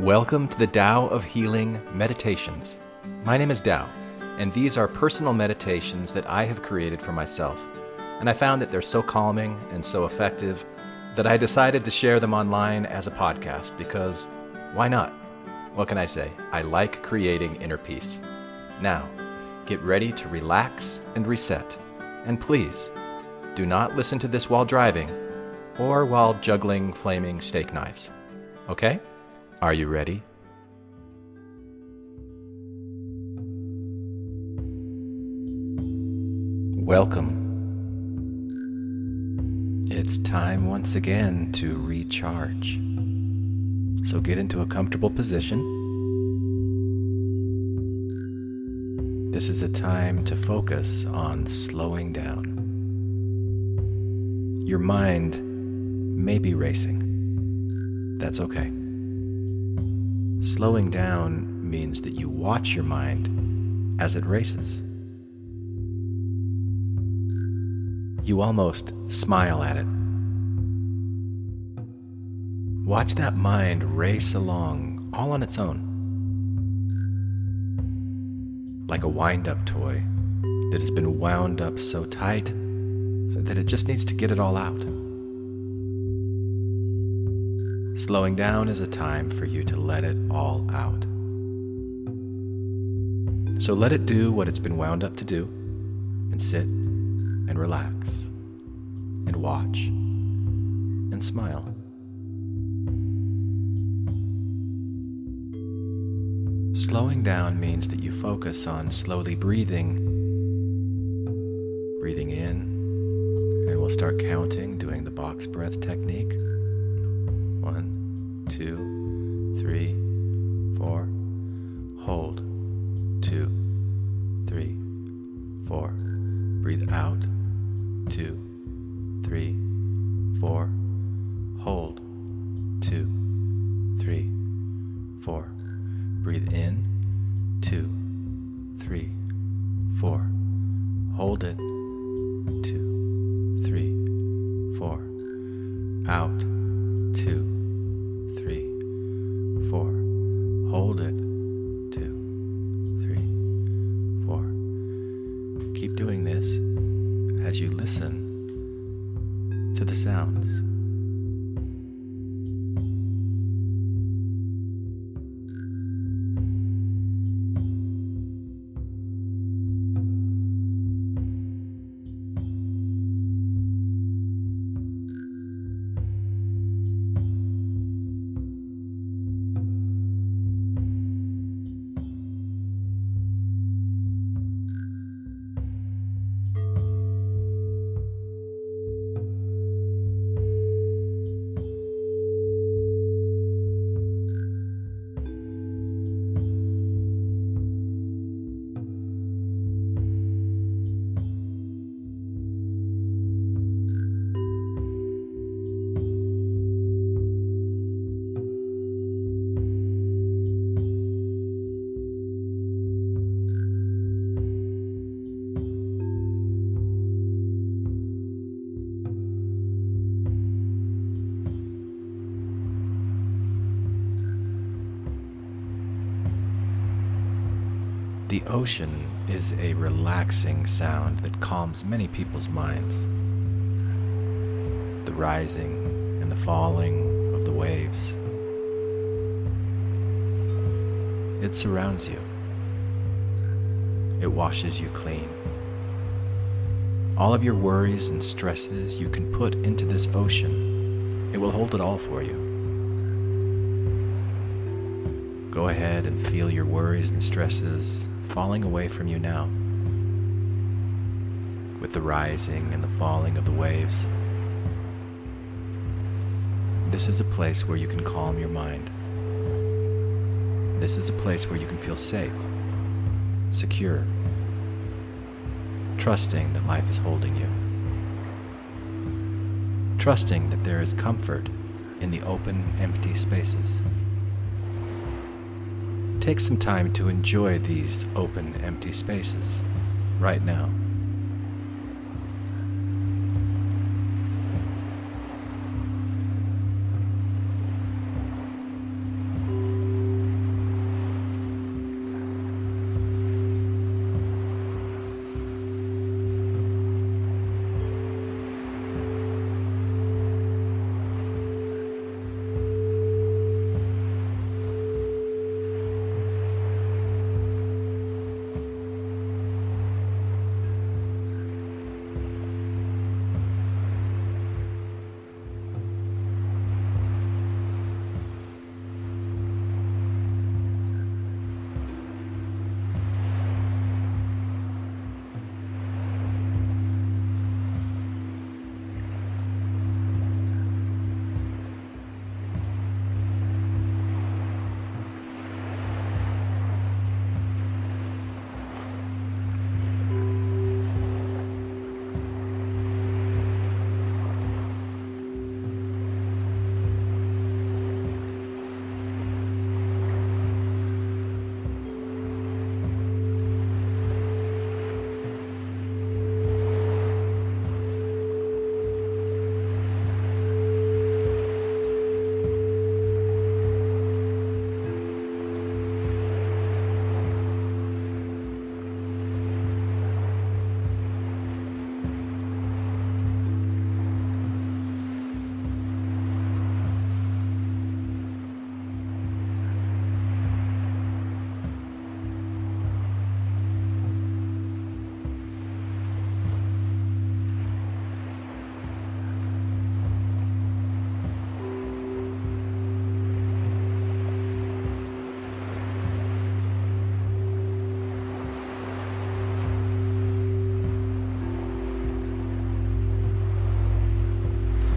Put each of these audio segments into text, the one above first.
Welcome to the Tao of Healing Meditations. My name is Tao, and these are personal meditations that I have created for myself. And I found that they're so calming and so effective that I decided to share them online as a podcast because why not? What can I say? I like creating inner peace. Now, get ready to relax and reset. And please, do not listen to this while driving or while juggling flaming steak knives. Okay? Are you ready? Welcome. It's time once again to recharge. So get into a comfortable position. This is a time to focus on slowing down. Your mind may be racing. That's okay. Slowing down means that you watch your mind as it races. You almost smile at it. Watch that mind race along all on its own. Like a wind up toy that has been wound up so tight that it just needs to get it all out. Slowing down is a time for you to let it all out. So let it do what it's been wound up to do and sit and relax and watch and smile. Slowing down means that you focus on slowly breathing, breathing in, and we'll start counting doing the box breath technique. One, two, three, four. Hold. Ocean is a relaxing sound that calms many people's minds. The rising and the falling of the waves. It surrounds you. It washes you clean. All of your worries and stresses you can put into this ocean. It will hold it all for you. Go ahead and feel your worries and stresses falling away from you now. With the rising and the falling of the waves, this is a place where you can calm your mind. This is a place where you can feel safe, secure, trusting that life is holding you, trusting that there is comfort in the open, empty spaces. Take some time to enjoy these open, empty spaces right now.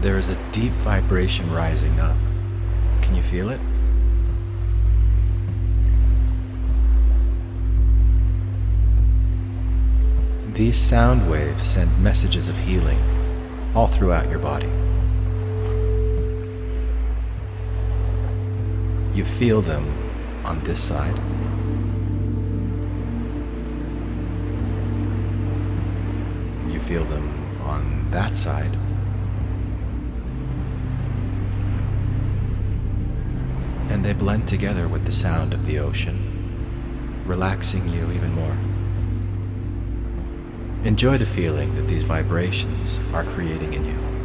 There is a deep vibration rising up. Can you feel it? These sound waves send messages of healing all throughout your body. You feel them on this side. You feel them on that side. Blend together with the sound of the ocean, relaxing you even more. Enjoy the feeling that these vibrations are creating in you.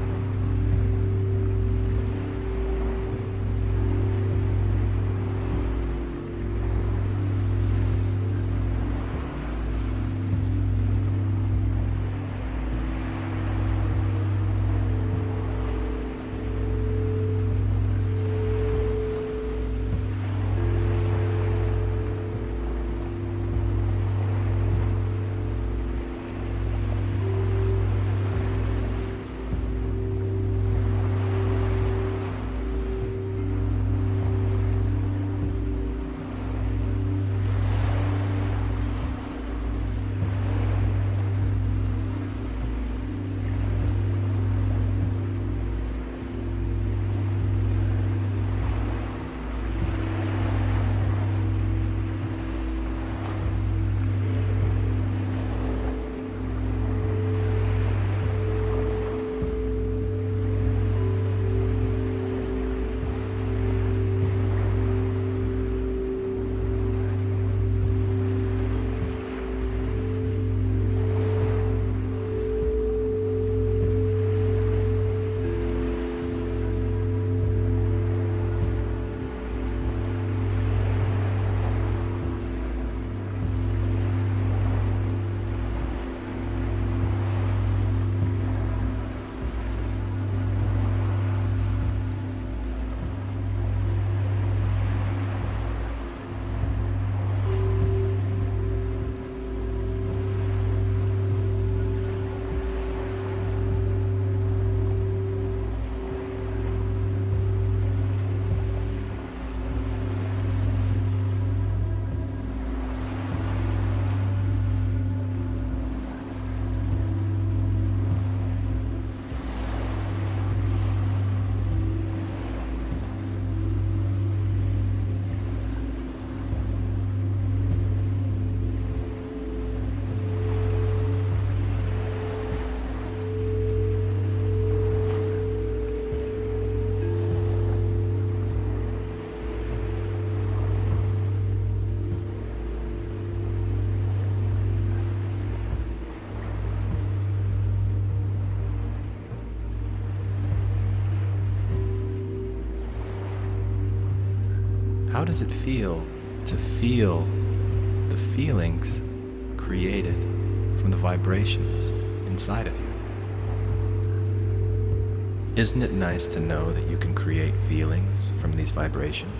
How does it feel to feel the feelings created from the vibrations inside of you? Isn't it nice to know that you can create feelings from these vibrations?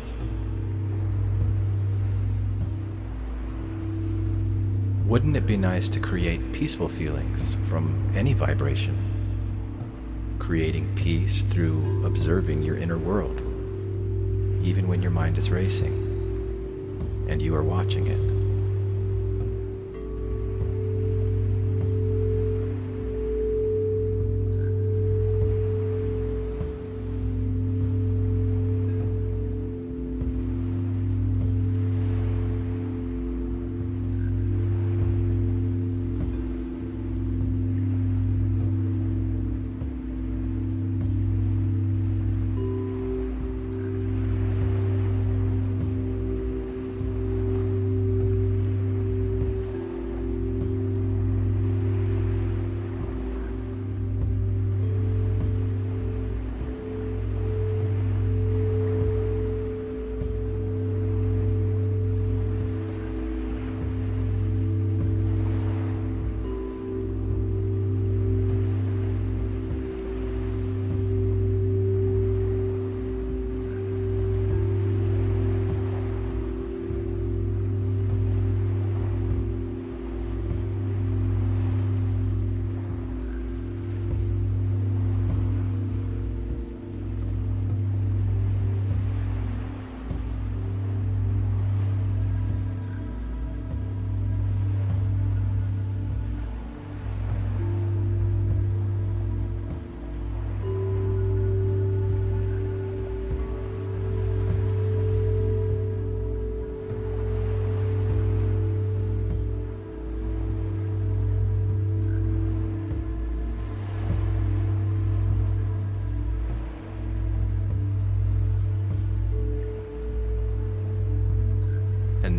Wouldn't it be nice to create peaceful feelings from any vibration? Creating peace through observing your inner world even when your mind is racing and you are watching it.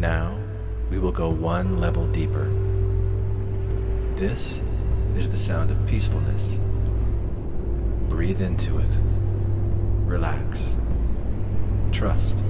Now we will go one level deeper. This is the sound of peacefulness. Breathe into it. Relax. Trust.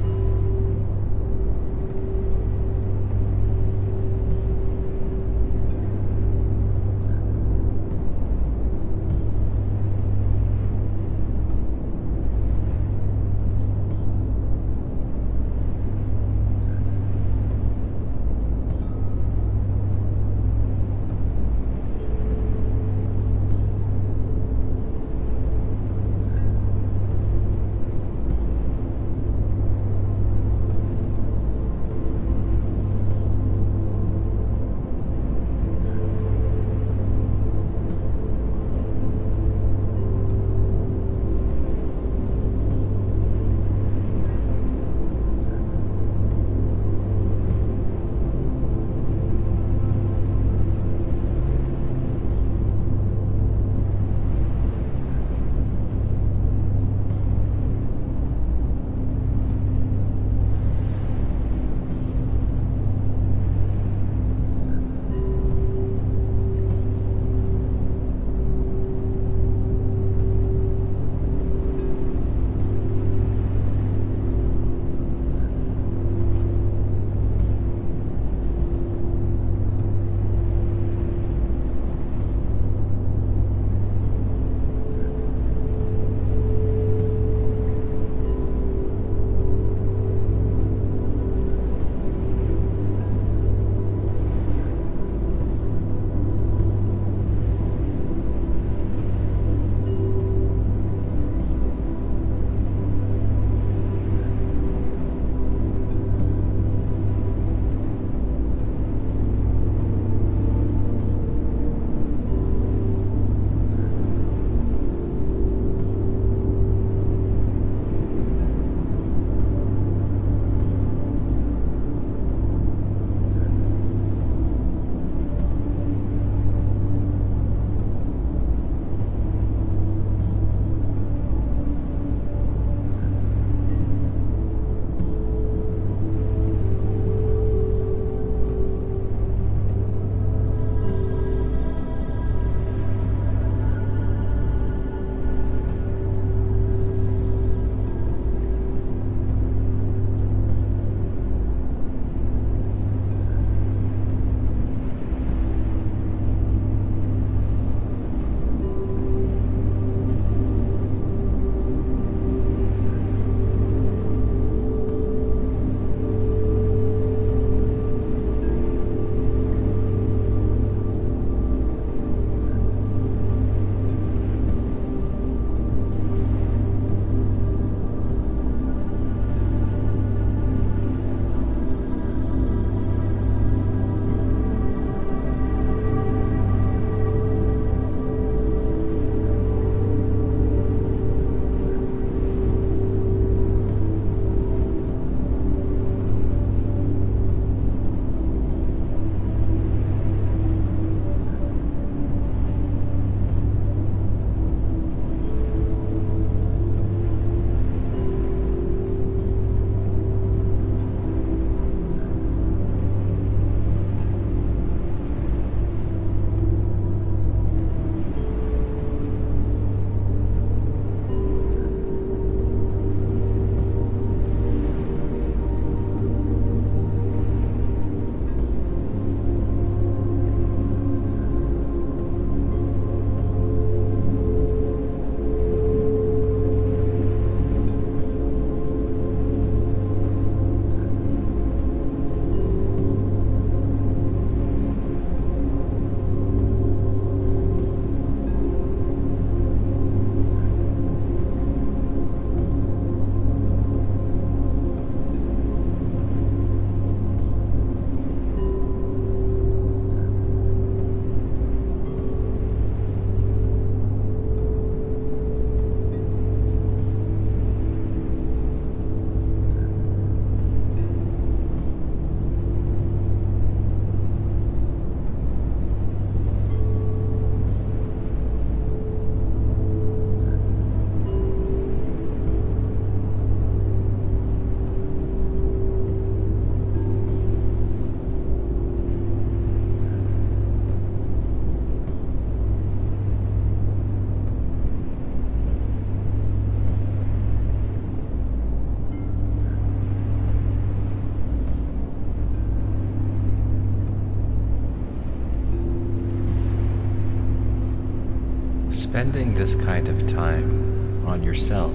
Spending this kind of time on yourself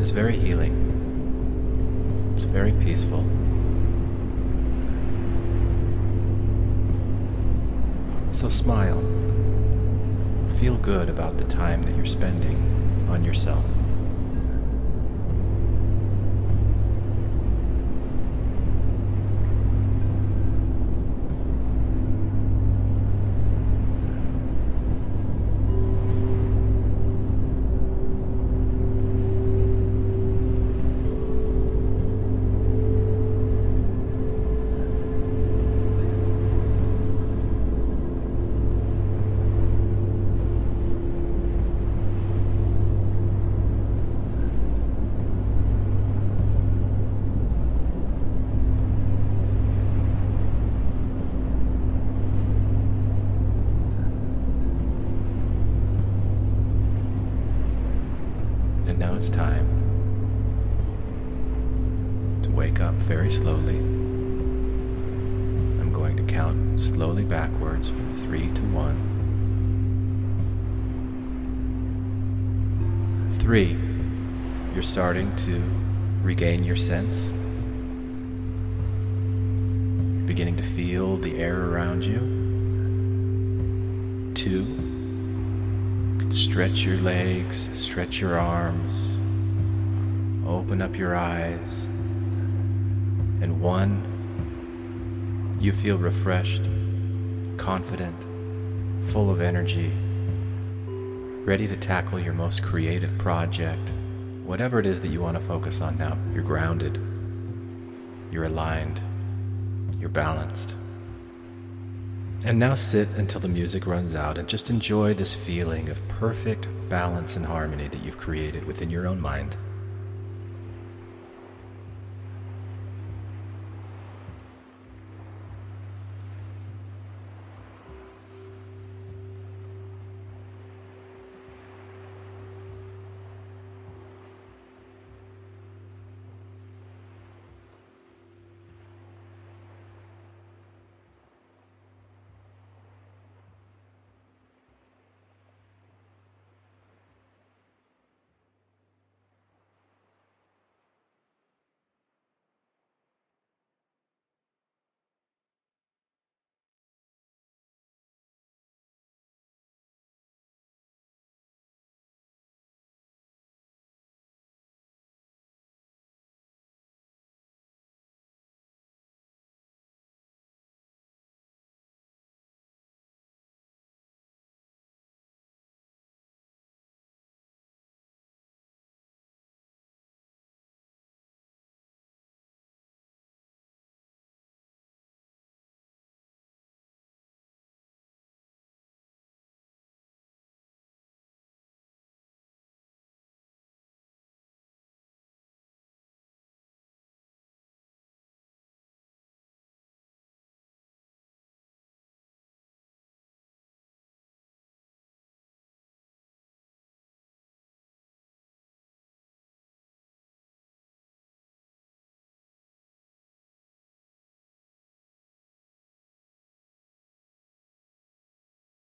is very healing. It's very peaceful. So smile. Feel good about the time that you're spending on yourself. Now it's time to wake up very slowly. I'm going to count slowly backwards from three to one. Three, you're starting to regain your sense, beginning to feel the air around you. Two, Stretch your legs, stretch your arms, open up your eyes. And one, you feel refreshed, confident, full of energy, ready to tackle your most creative project, whatever it is that you want to focus on now. You're grounded, you're aligned, you're balanced. And now sit until the music runs out and just enjoy this feeling of perfect balance and harmony that you've created within your own mind.